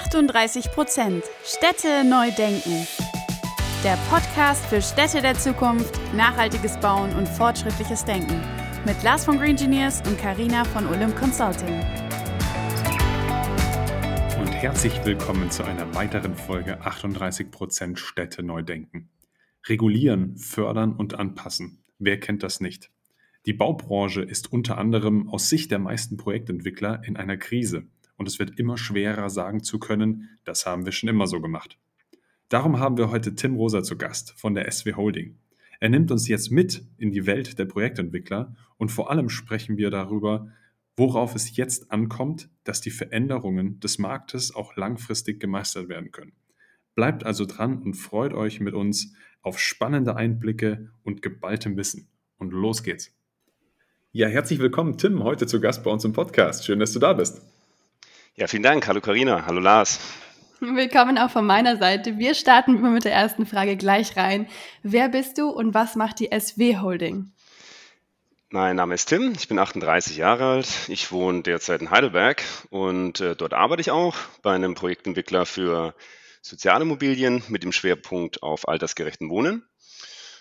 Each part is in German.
38 Prozent Städte neu denken. Der Podcast für Städte der Zukunft, nachhaltiges Bauen und fortschrittliches Denken. Mit Lars von Green Engineers und Karina von Olymp Consulting. Und herzlich willkommen zu einer weiteren Folge 38 Prozent Städte neu denken. Regulieren, fördern und anpassen. Wer kennt das nicht? Die Baubranche ist unter anderem aus Sicht der meisten Projektentwickler in einer Krise und es wird immer schwerer sagen zu können, das haben wir schon immer so gemacht. Darum haben wir heute Tim Rosa zu Gast von der SW Holding. Er nimmt uns jetzt mit in die Welt der Projektentwickler und vor allem sprechen wir darüber, worauf es jetzt ankommt, dass die Veränderungen des Marktes auch langfristig gemeistert werden können. Bleibt also dran und freut euch mit uns auf spannende Einblicke und geballtem Wissen. Und los geht's. Ja, herzlich willkommen, Tim, heute zu Gast bei uns im Podcast. Schön, dass du da bist. Ja, vielen Dank. Hallo Karina, hallo Lars. Willkommen auch von meiner Seite. Wir starten immer mit der ersten Frage gleich rein. Wer bist du und was macht die SW Holding? Mein Name ist Tim, ich bin 38 Jahre alt, ich wohne derzeit in Heidelberg und äh, dort arbeite ich auch bei einem Projektentwickler für soziale Immobilien mit dem Schwerpunkt auf altersgerechten Wohnen.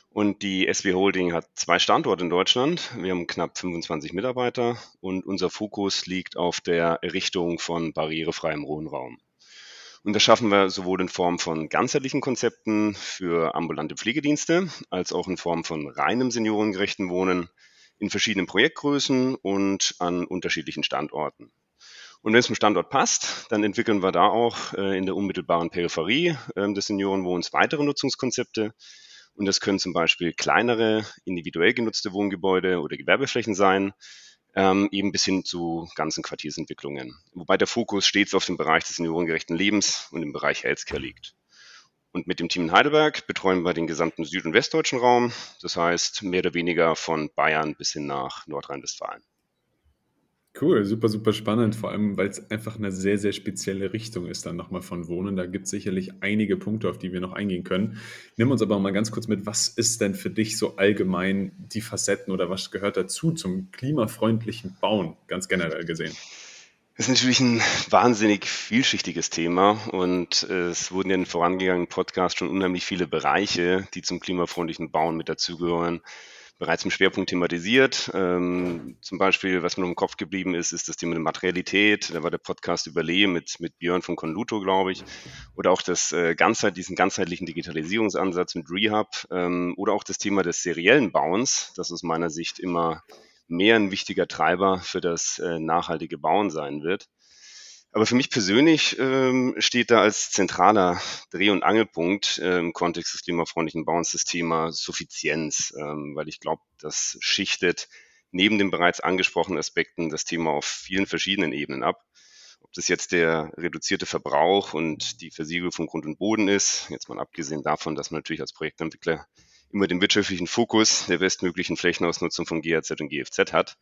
Und die SW Holding hat zwei Standorte in Deutschland. Wir haben knapp 25 Mitarbeiter und unser Fokus liegt auf der Errichtung von barrierefreiem Wohnraum. Und das schaffen wir sowohl in Form von ganzheitlichen Konzepten für ambulante Pflegedienste als auch in Form von reinem seniorengerechten Wohnen in verschiedenen Projektgrößen und an unterschiedlichen Standorten. Und wenn es zum Standort passt, dann entwickeln wir da auch äh, in der unmittelbaren Peripherie äh, des Seniorenwohnens weitere Nutzungskonzepte, und das können zum Beispiel kleinere, individuell genutzte Wohngebäude oder Gewerbeflächen sein, ähm, eben bis hin zu ganzen Quartiersentwicklungen. Wobei der Fokus stets auf dem Bereich des seniorengerechten Lebens und im Bereich Healthcare liegt. Und mit dem Team in Heidelberg betreuen wir den gesamten süd- und westdeutschen Raum, das heißt mehr oder weniger von Bayern bis hin nach Nordrhein-Westfalen. Cool, super, super spannend, vor allem, weil es einfach eine sehr, sehr spezielle Richtung ist dann nochmal von Wohnen. Da gibt es sicherlich einige Punkte, auf die wir noch eingehen können. Nimm uns aber mal ganz kurz mit, was ist denn für dich so allgemein die Facetten oder was gehört dazu zum klimafreundlichen Bauen, ganz generell gesehen? Das ist natürlich ein wahnsinnig vielschichtiges Thema und es wurden ja in den vorangegangenen Podcasts schon unheimlich viele Bereiche, die zum klimafreundlichen Bauen mit dazugehören, bereits im Schwerpunkt thematisiert. Ähm, zum Beispiel, was mir noch im Kopf geblieben ist, ist das Thema der Materialität. Da war der Podcast über Lee mit, mit Björn von Conluto, glaube ich. Oder auch das äh, ganzheit, diesen ganzheitlichen Digitalisierungsansatz mit Rehab. Ähm, oder auch das Thema des seriellen Bauens, das aus meiner Sicht immer mehr ein wichtiger Treiber für das äh, nachhaltige Bauen sein wird. Aber für mich persönlich ähm, steht da als zentraler Dreh- und Angelpunkt äh, im Kontext des klimafreundlichen Bauens das Thema Suffizienz, ähm, weil ich glaube, das schichtet neben den bereits angesprochenen Aspekten das Thema auf vielen verschiedenen Ebenen ab. Ob das jetzt der reduzierte Verbrauch und die Versiegelung von Grund und Boden ist, jetzt mal abgesehen davon, dass man natürlich als Projektentwickler immer den wirtschaftlichen Fokus der bestmöglichen Flächenausnutzung von GAZ und GFZ hat,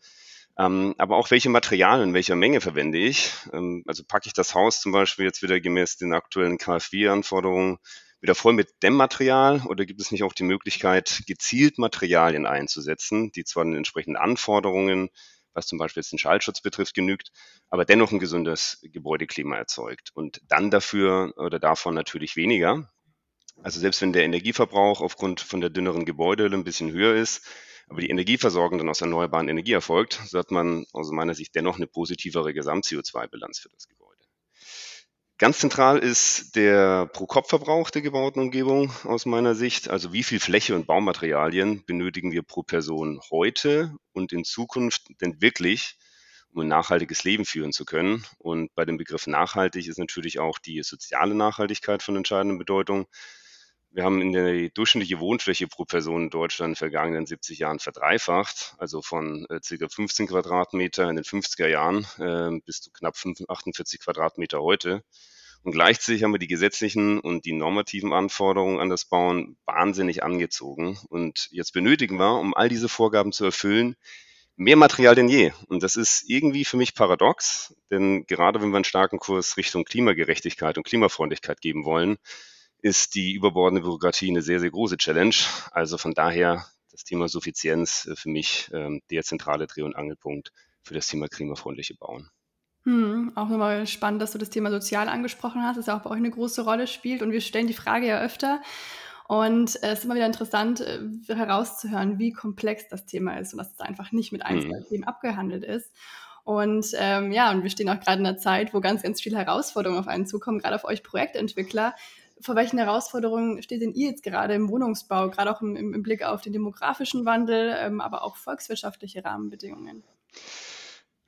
ähm, aber auch welche Materialien, welcher Menge verwende ich. Ähm, also packe ich das Haus zum Beispiel jetzt wieder gemäß den aktuellen KfW-Anforderungen wieder voll mit Dämmmaterial oder gibt es nicht auch die Möglichkeit, gezielt Materialien einzusetzen, die zwar den entsprechenden Anforderungen, was zum Beispiel jetzt den Schallschutz betrifft, genügt, aber dennoch ein gesundes Gebäudeklima erzeugt und dann dafür oder davon natürlich weniger. Also selbst wenn der Energieverbrauch aufgrund von der dünneren Gebäudehülle ein bisschen höher ist, aber die Energieversorgung dann aus erneuerbaren Energie erfolgt, so hat man aus meiner Sicht dennoch eine positivere Gesamt-CO2-Bilanz für das Gebäude. Ganz zentral ist der Pro-Kopf-Verbrauch der gebauten Umgebung aus meiner Sicht. Also wie viel Fläche und Baumaterialien benötigen wir pro Person heute und in Zukunft denn wirklich, um ein nachhaltiges Leben führen zu können. Und bei dem Begriff nachhaltig ist natürlich auch die soziale Nachhaltigkeit von entscheidender Bedeutung. Wir haben in der durchschnittliche Wohnfläche pro Person in Deutschland in den vergangenen 70 Jahren verdreifacht, also von äh, ca. 15 Quadratmeter in den 50er Jahren äh, bis zu knapp 48 Quadratmeter heute. Und gleichzeitig haben wir die gesetzlichen und die normativen Anforderungen an das Bauen wahnsinnig angezogen. Und jetzt benötigen wir, um all diese Vorgaben zu erfüllen, mehr Material denn je. Und das ist irgendwie für mich paradox, denn gerade wenn wir einen starken Kurs Richtung Klimagerechtigkeit und Klimafreundlichkeit geben wollen, ist die überbordende Bürokratie eine sehr, sehr große Challenge. Also von daher das Thema Suffizienz äh, für mich ähm, der zentrale Dreh- und Angelpunkt für das Thema klimafreundliche Bauen. Hm, auch nochmal spannend, dass du das Thema sozial angesprochen hast, das ja auch bei euch eine große Rolle spielt. Und wir stellen die Frage ja öfter. Und äh, es ist immer wieder interessant äh, herauszuhören, wie komplex das Thema ist und dass es einfach nicht mit einzelnen mhm. Themen abgehandelt ist. Und ähm, ja, und wir stehen auch gerade in einer Zeit, wo ganz, ganz viele Herausforderungen auf einen zukommen, gerade auf euch Projektentwickler. Vor welchen Herausforderungen steht denn ihr jetzt gerade im Wohnungsbau, gerade auch im, im Blick auf den demografischen Wandel, ähm, aber auch volkswirtschaftliche Rahmenbedingungen?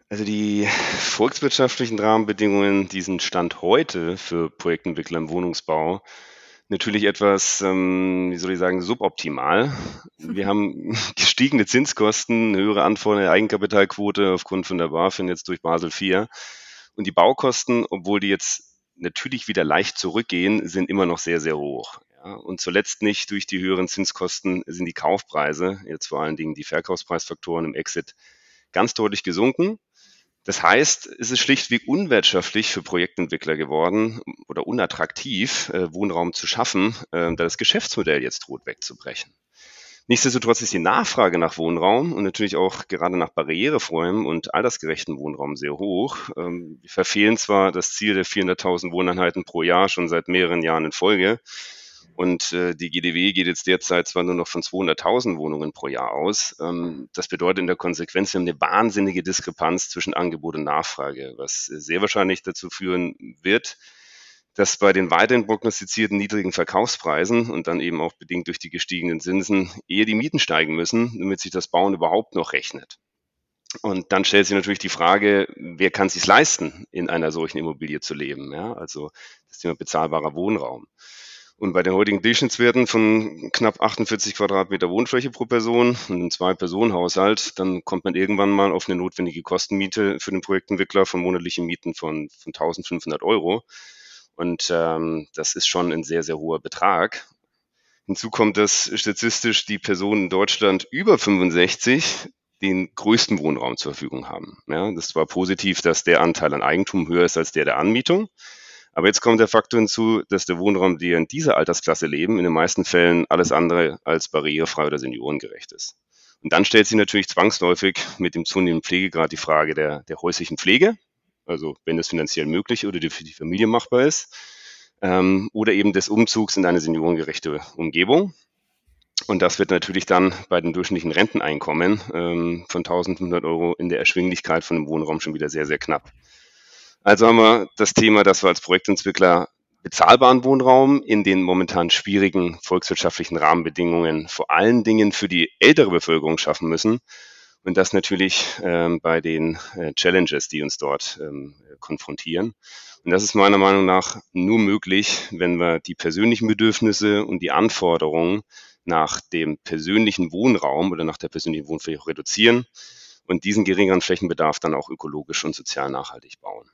Also die volkswirtschaftlichen Rahmenbedingungen, die sind Stand heute für Projektentwickler im Wohnungsbau natürlich etwas, ähm, wie soll ich sagen, suboptimal. Wir haben gestiegene Zinskosten, höhere Anforderungen der Eigenkapitalquote aufgrund von der BaFin jetzt durch Basel IV. Und die Baukosten, obwohl die jetzt natürlich wieder leicht zurückgehen, sind immer noch sehr, sehr hoch. Ja, und zuletzt nicht durch die höheren Zinskosten sind die Kaufpreise, jetzt vor allen Dingen die Verkaufspreisfaktoren im Exit, ganz deutlich gesunken. Das heißt, es ist schlichtweg unwirtschaftlich für Projektentwickler geworden oder unattraktiv, äh, Wohnraum zu schaffen, äh, da das Geschäftsmodell jetzt droht wegzubrechen. Nichtsdestotrotz ist die Nachfrage nach Wohnraum und natürlich auch gerade nach barrierefreiem und altersgerechten Wohnraum sehr hoch. Ähm, wir verfehlen zwar das Ziel der 400.000 Wohneinheiten pro Jahr schon seit mehreren Jahren in Folge, und äh, die GDW geht jetzt derzeit zwar nur noch von 200.000 Wohnungen pro Jahr aus. Ähm, das bedeutet in der Konsequenz, wir haben eine wahnsinnige Diskrepanz zwischen Angebot und Nachfrage, was sehr wahrscheinlich dazu führen wird, dass bei den weiterhin prognostizierten niedrigen Verkaufspreisen und dann eben auch bedingt durch die gestiegenen Zinsen eher die Mieten steigen müssen, damit sich das Bauen überhaupt noch rechnet. Und dann stellt sich natürlich die Frage, wer kann es sich leisten, in einer solchen Immobilie zu leben? Ja, also das Thema bezahlbarer Wohnraum. Und bei den heutigen Durchschnittswerten von knapp 48 Quadratmeter Wohnfläche pro Person und einem Zwei-Personen-Haushalt, dann kommt man irgendwann mal auf eine notwendige Kostenmiete für den Projektentwickler von monatlichen Mieten von, von 1500 Euro. Und ähm, das ist schon ein sehr, sehr hoher Betrag. Hinzu kommt, dass statistisch die Personen in Deutschland über 65 den größten Wohnraum zur Verfügung haben. Ja, das war positiv, dass der Anteil an Eigentum höher ist als der der Anmietung. Aber jetzt kommt der Faktor hinzu, dass der Wohnraum, der in dieser Altersklasse leben, in den meisten Fällen alles andere als barrierefrei oder seniorengerecht ist. Und dann stellt sich natürlich zwangsläufig mit dem zunehmenden Pflegegrad die Frage der, der häuslichen Pflege, also wenn das finanziell möglich oder für die Familie machbar ist, ähm, oder eben des Umzugs in eine seniorengerechte Umgebung. Und das wird natürlich dann bei den durchschnittlichen Renteneinkommen ähm, von 1500 Euro in der Erschwinglichkeit von dem Wohnraum schon wieder sehr, sehr knapp. Also haben wir das Thema, dass wir als Projektentwickler bezahlbaren Wohnraum in den momentan schwierigen volkswirtschaftlichen Rahmenbedingungen vor allen Dingen für die ältere Bevölkerung schaffen müssen. Und das natürlich ähm, bei den äh, Challenges, die uns dort ähm, konfrontieren. Und das ist meiner Meinung nach nur möglich, wenn wir die persönlichen Bedürfnisse und die Anforderungen nach dem persönlichen Wohnraum oder nach der persönlichen Wohnfläche reduzieren und diesen geringeren Flächenbedarf dann auch ökologisch und sozial nachhaltig bauen.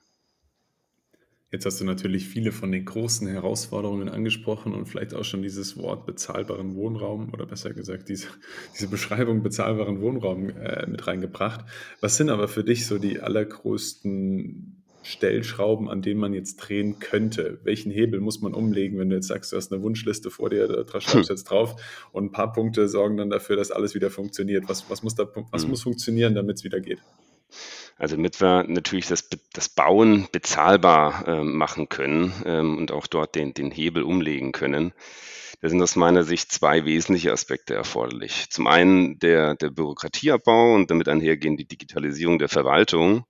Jetzt hast du natürlich viele von den großen Herausforderungen angesprochen und vielleicht auch schon dieses Wort bezahlbaren Wohnraum oder besser gesagt diese, diese Beschreibung bezahlbaren Wohnraum äh, mit reingebracht. Was sind aber für dich so die allergrößten Stellschrauben, an denen man jetzt drehen könnte? Welchen Hebel muss man umlegen, wenn du jetzt sagst, du hast eine Wunschliste vor dir, da schreibst du jetzt drauf und ein paar Punkte sorgen dann dafür, dass alles wieder funktioniert. Was, was, muss, da, was hm. muss funktionieren, damit es wieder geht? Also damit wir natürlich das, das Bauen bezahlbar äh, machen können ähm, und auch dort den, den Hebel umlegen können. Da sind aus meiner Sicht zwei wesentliche Aspekte erforderlich. Zum einen der, der Bürokratieabbau und damit einhergehend die Digitalisierung der Verwaltung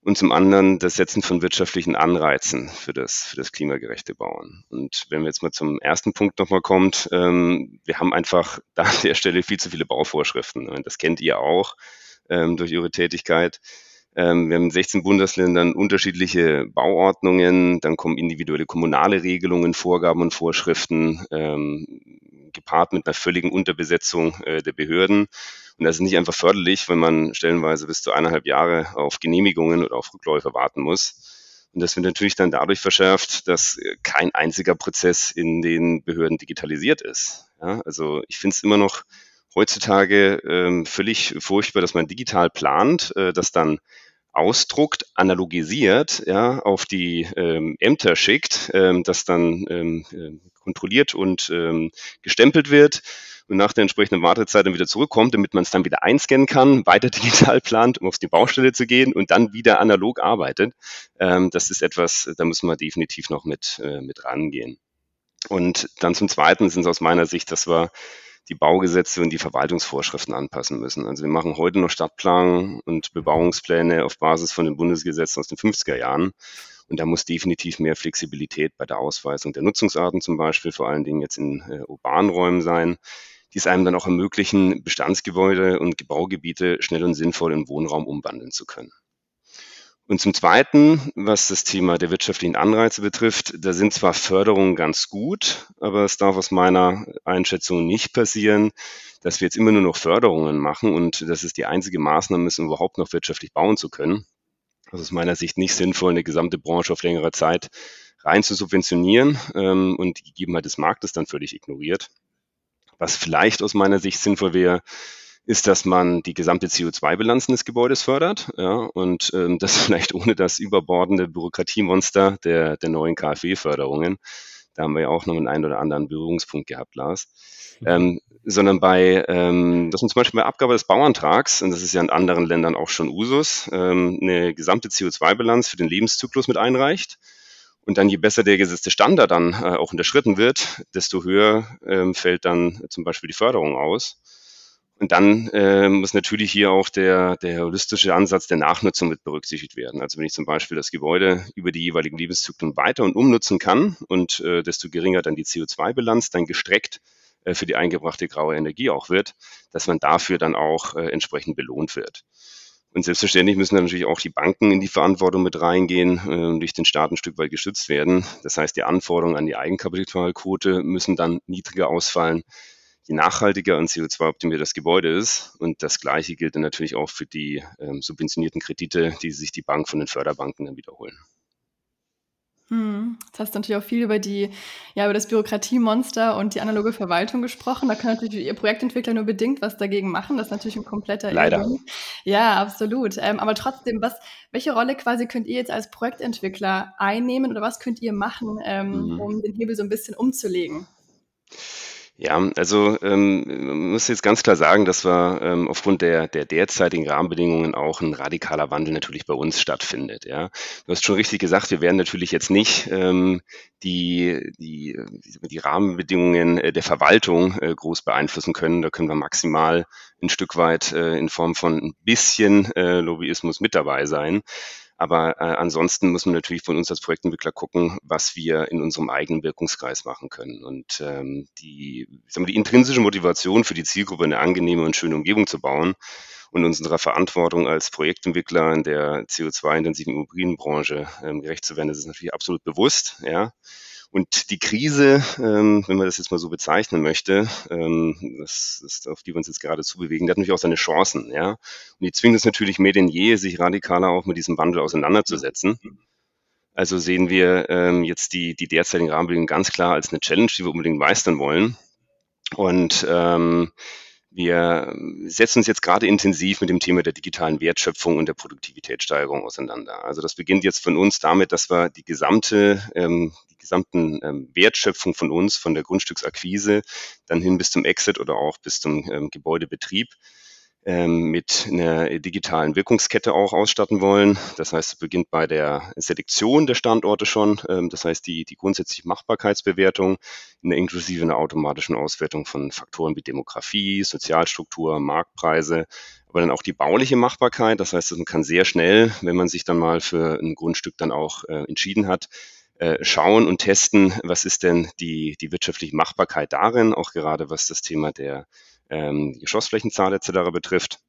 und zum anderen das Setzen von wirtschaftlichen Anreizen für das, für das klimagerechte Bauen. Und wenn wir jetzt mal zum ersten Punkt nochmal kommt, ähm, wir haben einfach da an der Stelle viel zu viele Bauvorschriften. Das kennt ihr auch ähm, durch ihre Tätigkeit. Ähm, wir haben in 16 Bundesländern unterschiedliche Bauordnungen, dann kommen individuelle kommunale Regelungen, Vorgaben und Vorschriften, ähm, gepaart mit einer völligen Unterbesetzung äh, der Behörden. Und das ist nicht einfach förderlich, wenn man stellenweise bis zu eineinhalb Jahre auf Genehmigungen oder auf Rückläufe warten muss. Und das wird natürlich dann dadurch verschärft, dass kein einziger Prozess in den Behörden digitalisiert ist. Ja, also ich finde es immer noch heutzutage ähm, völlig furchtbar, dass man digital plant, äh, das dann ausdruckt, analogisiert, ja, auf die ähm, Ämter schickt, ähm, das dann ähm, äh, kontrolliert und ähm, gestempelt wird und nach der entsprechenden Wartezeit dann wieder zurückkommt, damit man es dann wieder einscannen kann, weiter digital plant, um auf die Baustelle zu gehen und dann wieder analog arbeitet. Ähm, das ist etwas, da müssen wir definitiv noch mit, äh, mit rangehen. Und dann zum Zweiten sind es aus meiner Sicht, dass wir die Baugesetze und die Verwaltungsvorschriften anpassen müssen. Also wir machen heute noch Stadtplan und Bebauungspläne auf Basis von den Bundesgesetzen aus den 50er Jahren. Und da muss definitiv mehr Flexibilität bei der Ausweisung der Nutzungsarten zum Beispiel, vor allen Dingen jetzt in äh, urbanen Räumen sein, die es einem dann auch ermöglichen, Bestandsgebäude und Gebaugebiete schnell und sinnvoll in Wohnraum umwandeln zu können. Und zum Zweiten, was das Thema der wirtschaftlichen Anreize betrifft, da sind zwar Förderungen ganz gut, aber es darf aus meiner Einschätzung nicht passieren, dass wir jetzt immer nur noch Förderungen machen und das ist die einzige Maßnahme ist, um überhaupt noch wirtschaftlich bauen zu können. Also aus meiner Sicht nicht sinnvoll, eine gesamte Branche auf längere Zeit rein zu subventionieren ähm, und die Gegebenheit des Marktes dann völlig ignoriert. Was vielleicht aus meiner Sicht sinnvoll wäre, ist, dass man die gesamte CO2-Bilanz des Gebäudes fördert ja, und ähm, das vielleicht ohne das überbordende Bürokratiemonster der, der neuen KfW-Förderungen. Da haben wir ja auch noch einen, oder anderen Berührungspunkt gehabt, Lars. Mhm. Ähm, sondern bei, ähm, dass man zum Beispiel bei Abgabe des Bauantrags, und das ist ja in anderen Ländern auch schon Usus, ähm, eine gesamte CO2-Bilanz für den Lebenszyklus mit einreicht. Und dann je besser der gesetzte Standard dann äh, auch unterschritten wird, desto höher ähm, fällt dann zum Beispiel die Förderung aus. Und dann äh, muss natürlich hier auch der, der holistische Ansatz der Nachnutzung mit berücksichtigt werden. Also wenn ich zum Beispiel das Gebäude über die jeweiligen Lebenszyklen weiter und umnutzen kann und äh, desto geringer dann die CO2-Bilanz dann gestreckt äh, für die eingebrachte graue Energie auch wird, dass man dafür dann auch äh, entsprechend belohnt wird. Und selbstverständlich müssen dann natürlich auch die Banken in die Verantwortung mit reingehen äh, und durch den Staat ein Stück weit geschützt werden. Das heißt, die Anforderungen an die Eigenkapitalquote müssen dann niedriger ausfallen, je nachhaltiger und CO2-optimiert das Gebäude ist. Und das Gleiche gilt dann natürlich auch für die ähm, subventionierten Kredite, die sich die Bank von den Förderbanken dann wiederholen. Hm. Jetzt hast du natürlich auch viel über die, ja, über das Bürokratiemonster und die analoge Verwaltung gesprochen. Da kann natürlich Ihr Projektentwickler nur bedingt was dagegen machen. Das ist natürlich ein kompletter Leider. Irrtum. Ja, absolut. Ähm, aber trotzdem, was, welche Rolle quasi könnt ihr jetzt als Projektentwickler einnehmen oder was könnt ihr machen, ähm, mhm. um den Hebel so ein bisschen umzulegen? Ja, also ähm, muss jetzt ganz klar sagen, dass wir ähm, aufgrund der, der derzeitigen Rahmenbedingungen auch ein radikaler Wandel natürlich bei uns stattfindet. Ja, du hast schon richtig gesagt, wir werden natürlich jetzt nicht ähm, die, die, die Rahmenbedingungen äh, der Verwaltung äh, groß beeinflussen können. Da können wir maximal ein Stück weit äh, in Form von ein bisschen äh, Lobbyismus mit dabei sein. Aber äh, ansonsten muss man natürlich von uns als Projektentwickler gucken, was wir in unserem eigenen Wirkungskreis machen können. Und ähm, die, ich sag mal, die intrinsische Motivation für die Zielgruppe, eine angenehme und schöne Umgebung zu bauen und unserer Verantwortung als Projektentwickler in der CO2-intensiven Immobilienbranche ähm, gerecht zu werden, das ist natürlich absolut bewusst. Ja. Und die Krise, ähm, wenn man das jetzt mal so bezeichnen möchte, ähm, das ist, auf die wir uns jetzt gerade zubewegen, die hat natürlich auch seine Chancen, ja. Und die zwingt uns natürlich mehr denn je, sich radikaler auch mit diesem Wandel auseinanderzusetzen. Also sehen wir ähm, jetzt die, die derzeitigen Rahmenbedingungen ganz klar als eine Challenge, die wir unbedingt meistern wollen. Und ähm, wir setzen uns jetzt gerade intensiv mit dem Thema der digitalen Wertschöpfung und der Produktivitätssteigerung auseinander. Also das beginnt jetzt von uns damit, dass wir die gesamte, ähm, die gesamten ähm, Wertschöpfung von uns, von der Grundstücksakquise, dann hin bis zum Exit oder auch bis zum ähm, Gebäudebetrieb, ähm, mit einer digitalen Wirkungskette auch ausstatten wollen. Das heißt, es beginnt bei der Selektion der Standorte schon. Ähm, das heißt, die, die grundsätzliche Machbarkeitsbewertung in der inklusive einer automatischen Auswertung von Faktoren wie Demografie, Sozialstruktur, Marktpreise, aber dann auch die bauliche Machbarkeit. Das heißt, man kann sehr schnell, wenn man sich dann mal für ein Grundstück dann auch äh, entschieden hat, äh, schauen und testen, was ist denn die, die wirtschaftliche Machbarkeit darin, auch gerade was das Thema der ähm, Geschossflächenzahl etc. betrifft.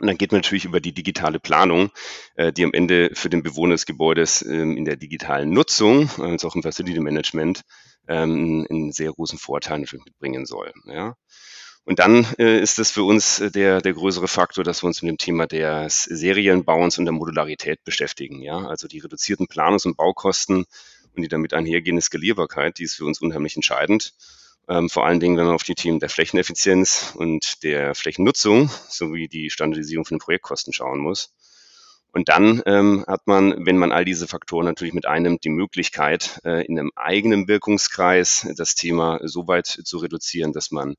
Und dann geht man natürlich über die digitale Planung, äh, die am Ende für den Bewohner des Gebäudes ähm, in der digitalen Nutzung, als auch im Facility Management, ähm, einen sehr großen Vorteil natürlich mitbringen soll. Ja. Und dann äh, ist es für uns äh, der, der größere Faktor, dass wir uns mit dem Thema des Serienbauens und der Modularität beschäftigen. Ja. Also die reduzierten Planungs- und Baukosten und die damit einhergehende Skalierbarkeit, die ist für uns unheimlich entscheidend. Ähm, vor allen Dingen, wenn man auf die Themen der Flächeneffizienz und der Flächennutzung sowie die Standardisierung von den Projektkosten schauen muss. Und dann ähm, hat man, wenn man all diese Faktoren natürlich mit einnimmt, die Möglichkeit, äh, in einem eigenen Wirkungskreis das Thema so weit zu reduzieren, dass man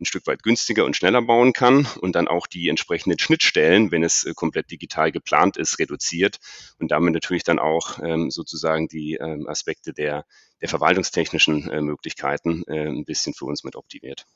ein Stück weit günstiger und schneller bauen kann und dann auch die entsprechenden Schnittstellen, wenn es äh, komplett digital geplant ist, reduziert und damit natürlich dann auch ähm, sozusagen die ähm, Aspekte der, der verwaltungstechnischen äh, Möglichkeiten äh, ein bisschen für uns mit optimiert.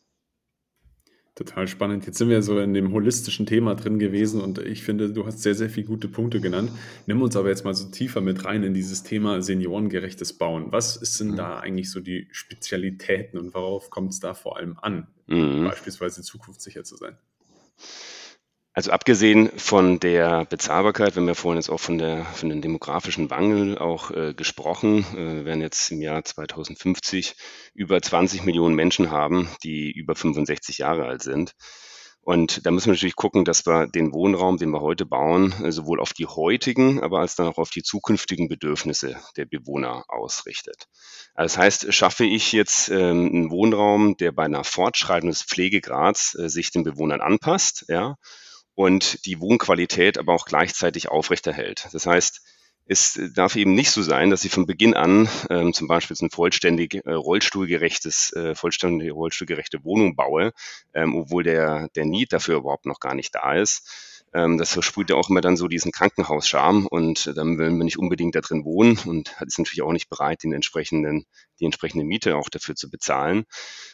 Total spannend. Jetzt sind wir so in dem holistischen Thema drin gewesen und ich finde, du hast sehr, sehr viele gute Punkte genannt. Nimm uns aber jetzt mal so tiefer mit rein in dieses Thema seniorengerechtes Bauen. Was sind mhm. da eigentlich so die Spezialitäten und worauf kommt es da vor allem an, mhm. beispielsweise zukunftssicher zu sein? Also abgesehen von der Bezahlbarkeit, wir haben ja vorhin jetzt auch von, der, von dem demografischen Wandel auch äh, gesprochen, äh, werden jetzt im Jahr 2050 über 20 Millionen Menschen haben, die über 65 Jahre alt sind. Und da müssen wir natürlich gucken, dass wir den Wohnraum, den wir heute bauen, äh, sowohl auf die heutigen, aber als dann auch auf die zukünftigen Bedürfnisse der Bewohner ausrichtet. Also das heißt, schaffe ich jetzt ähm, einen Wohnraum, der bei einer Fortschreibung des Pflegegrads äh, sich den Bewohnern anpasst, ja, und die Wohnqualität aber auch gleichzeitig aufrechterhält. Das heißt, es darf eben nicht so sein, dass ich von Beginn an ähm, zum Beispiel ein vollständig äh, rollstuhlgerechtes, äh, vollständig rollstuhlgerechte Wohnung baue, ähm, obwohl der, der Need dafür überhaupt noch gar nicht da ist ähm, das versprüht ja auch immer dann so diesen Krankenhausscham und äh, dann will man nicht unbedingt da drin wohnen und ist natürlich auch nicht bereit, den entsprechenden, die entsprechende Miete auch dafür zu bezahlen,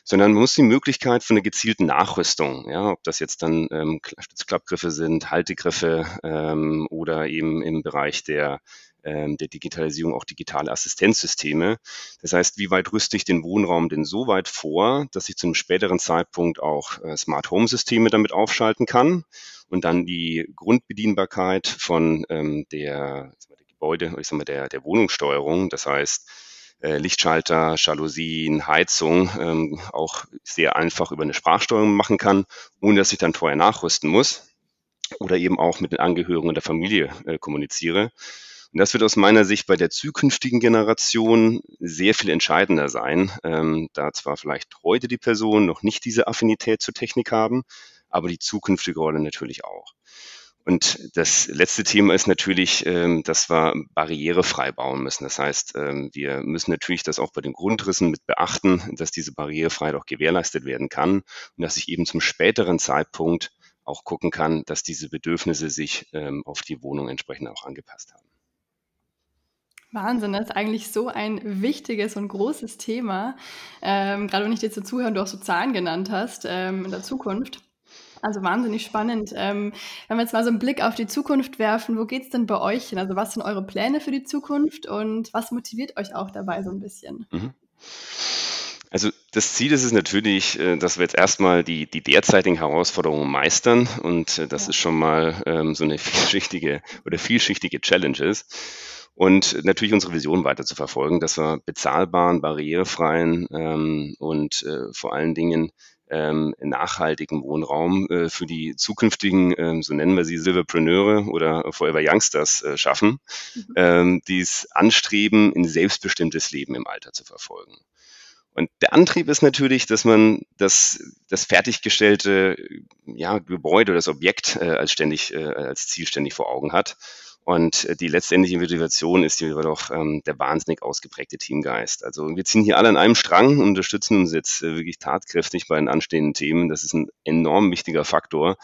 sondern man muss die Möglichkeit von einer gezielten Nachrüstung, ja, ob das jetzt dann ähm, Stützklappgriffe sind, Haltegriffe ähm, oder eben im Bereich der ähm, der Digitalisierung auch digitale Assistenzsysteme. Das heißt, wie weit rüste ich den Wohnraum denn so weit vor, dass ich zu einem späteren Zeitpunkt auch äh, Smart Home Systeme damit aufschalten kann und dann die Grundbedienbarkeit von ähm, der, der Gebäude, ich sag mal, der, der Wohnungssteuerung, das heißt, äh, Lichtschalter, Jalousien, Heizung ähm, auch sehr einfach über eine Sprachsteuerung machen kann, ohne dass ich dann vorher nachrüsten muss oder eben auch mit den Angehörigen der Familie äh, kommuniziere. Und das wird aus meiner Sicht bei der zukünftigen Generation sehr viel entscheidender sein, ähm, da zwar vielleicht heute die Personen noch nicht diese Affinität zur Technik haben, aber die zukünftige Rolle natürlich auch. Und das letzte Thema ist natürlich, ähm, dass wir barrierefrei bauen müssen. Das heißt, ähm, wir müssen natürlich das auch bei den Grundrissen mit beachten, dass diese Barrierefreiheit auch gewährleistet werden kann und dass ich eben zum späteren Zeitpunkt auch gucken kann, dass diese Bedürfnisse sich ähm, auf die Wohnung entsprechend auch angepasst haben. Wahnsinn, das ist eigentlich so ein wichtiges und großes Thema. Ähm, gerade wenn ich dir zu zuhören, du auch so Zahlen genannt hast ähm, in der Zukunft. Also wahnsinnig spannend. Ähm, wenn wir jetzt mal so einen Blick auf die Zukunft werfen, wo geht es denn bei euch hin? Also was sind eure Pläne für die Zukunft und was motiviert euch auch dabei so ein bisschen? Mhm. Also das Ziel ist es natürlich, äh, dass wir jetzt erstmal die, die derzeitigen Herausforderungen meistern und äh, das ist schon mal ähm, so eine vielschichtige oder vielschichtige Challenge ist und natürlich unsere Vision weiter zu verfolgen, dass wir bezahlbaren, barrierefreien ähm, und äh, vor allen Dingen ähm, nachhaltigen Wohnraum äh, für die zukünftigen, ähm, so nennen wir sie, Silverpreneure oder Forever Youngsters äh, schaffen, mhm. ähm, die es anstreben, ein selbstbestimmtes Leben im Alter zu verfolgen. Und der Antrieb ist natürlich, dass man das, das fertiggestellte ja, Gebäude, das Objekt äh, als ständig, äh, als Ziel ständig vor Augen hat und äh, die letztendliche Motivation ist hier doch ähm, der wahnsinnig ausgeprägte Teamgeist. Also wir ziehen hier alle an einem Strang und unterstützen uns jetzt äh, wirklich tatkräftig bei den anstehenden Themen. Das ist ein enorm wichtiger Faktor.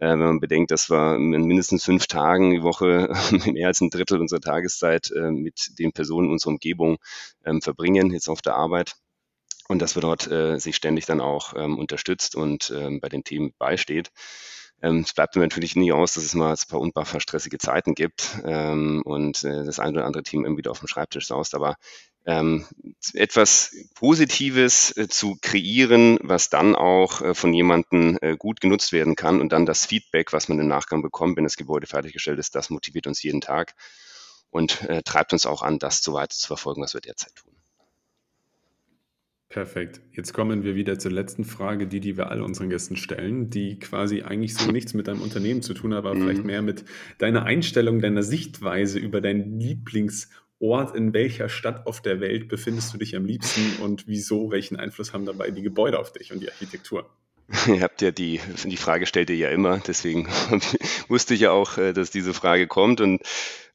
Äh, wenn man bedenkt, dass wir in mindestens fünf Tagen die Woche mehr als ein Drittel unserer Tageszeit äh, mit den Personen unserer Umgebung ähm, verbringen, jetzt auf der Arbeit. Und dass wir dort äh, sich ständig dann auch ähm, unterstützt und ähm, bei den Themen beisteht. Ähm, es bleibt mir natürlich nie aus, dass es mal ein paar unbar stressige Zeiten gibt ähm, und äh, das eine oder andere Team irgendwie wieder auf dem Schreibtisch saust. Aber ähm, etwas Positives äh, zu kreieren, was dann auch äh, von jemandem äh, gut genutzt werden kann und dann das Feedback, was man im Nachgang bekommt, wenn das Gebäude fertiggestellt ist, das motiviert uns jeden Tag und äh, treibt uns auch an, das so weiter zu verfolgen, was wir derzeit tun. Perfekt. Jetzt kommen wir wieder zur letzten Frage, die, die wir alle unseren Gästen stellen, die quasi eigentlich so nichts mit deinem Unternehmen zu tun hat, aber mhm. vielleicht mehr mit deiner Einstellung, deiner Sichtweise über deinen Lieblingsort, in welcher Stadt auf der Welt befindest du dich am liebsten und wieso, welchen Einfluss haben dabei die Gebäude auf dich und die Architektur? Ihr habt ja die, die Frage stellt ihr ja immer, deswegen wusste ich ja auch, äh, dass diese Frage kommt. Und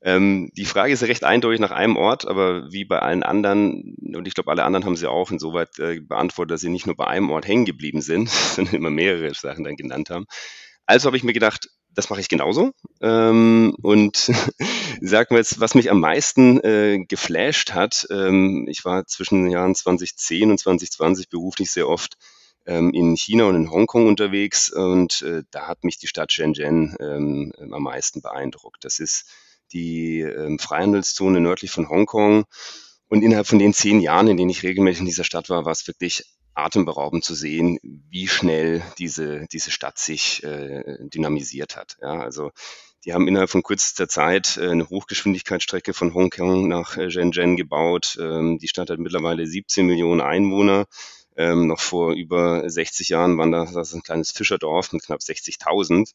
ähm, die Frage ist recht eindeutig nach einem Ort, aber wie bei allen anderen, und ich glaube, alle anderen haben sie auch insoweit äh, beantwortet, dass sie nicht nur bei einem Ort hängen geblieben sind, sondern immer mehrere Sachen dann genannt haben. Also habe ich mir gedacht, das mache ich genauso. Ähm, und sagen wir jetzt, was mich am meisten äh, geflasht hat, ähm, ich war zwischen den Jahren 2010 und 2020 beruflich sehr oft in China und in Hongkong unterwegs und äh, da hat mich die Stadt Shenzhen ähm, am meisten beeindruckt. Das ist die ähm, Freihandelszone nördlich von Hongkong. Und innerhalb von den zehn Jahren, in denen ich regelmäßig in dieser Stadt war, war es wirklich atemberaubend zu sehen, wie schnell diese, diese Stadt sich äh, dynamisiert hat. Ja, also die haben innerhalb von kürzester Zeit äh, eine Hochgeschwindigkeitsstrecke von Hongkong nach äh, Shenzhen gebaut. Ähm, die Stadt hat mittlerweile 17 Millionen Einwohner. Ähm, noch vor über 60 Jahren waren da das ein kleines Fischerdorf mit knapp 60.000.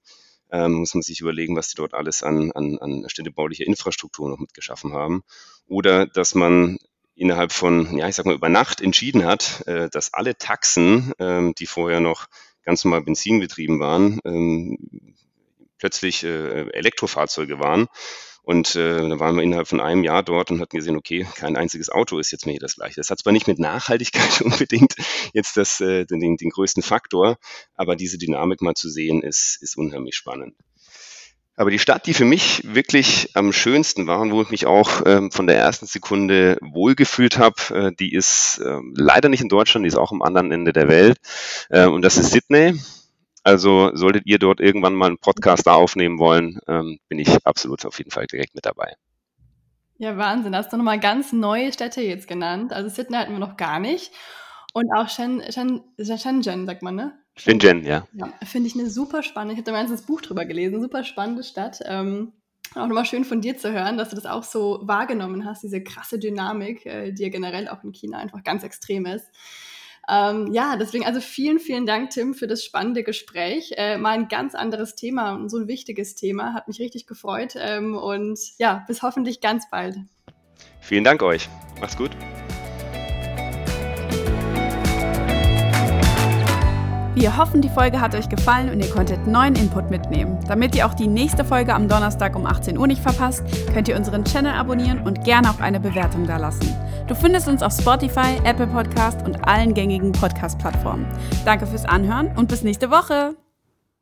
Ähm, muss man sich überlegen, was die dort alles an, an, an städtebaulicher Infrastruktur noch mitgeschaffen haben. Oder dass man innerhalb von, ja, ich sag mal, über Nacht entschieden hat, äh, dass alle Taxen, ähm, die vorher noch ganz normal benzinbetrieben waren, ähm, plötzlich äh, Elektrofahrzeuge waren und äh, da waren wir innerhalb von einem Jahr dort und hatten gesehen, okay, kein einziges Auto ist jetzt mehr das gleiche. Das hat zwar nicht mit Nachhaltigkeit unbedingt jetzt das, äh, den, den größten Faktor, aber diese Dynamik mal zu sehen, ist, ist unheimlich spannend. Aber die Stadt, die für mich wirklich am schönsten war und wo ich mich auch ähm, von der ersten Sekunde wohlgefühlt habe, äh, die ist äh, leider nicht in Deutschland, die ist auch am anderen Ende der Welt. Äh, und das ist Sydney. Also solltet ihr dort irgendwann mal einen Podcast da aufnehmen wollen, ähm, bin ich absolut auf jeden Fall direkt mit dabei. Ja, Wahnsinn. Hast du nochmal ganz neue Städte jetzt genannt. Also Sydney hatten wir noch gar nicht. Und auch Shen, Shen, Shenzhen, sagt man, ne? Shenzhen, ja. ja Finde ich eine super spannende, ich habe da mal ein Buch drüber gelesen, super spannende Stadt. Ähm, auch nochmal schön von dir zu hören, dass du das auch so wahrgenommen hast, diese krasse Dynamik, äh, die ja generell auch in China einfach ganz extrem ist. Ähm, ja, deswegen also vielen, vielen Dank, Tim, für das spannende Gespräch. Äh, mal ein ganz anderes Thema und so ein wichtiges Thema. Hat mich richtig gefreut. Ähm, und ja, bis hoffentlich ganz bald. Vielen Dank euch. Macht's gut. Wir hoffen, die Folge hat euch gefallen und ihr konntet neuen Input mitnehmen. Damit ihr auch die nächste Folge am Donnerstag um 18 Uhr nicht verpasst, könnt ihr unseren Channel abonnieren und gerne auch eine Bewertung dalassen. Du findest uns auf Spotify, Apple Podcast und allen gängigen Podcast-Plattformen. Danke fürs Anhören und bis nächste Woche.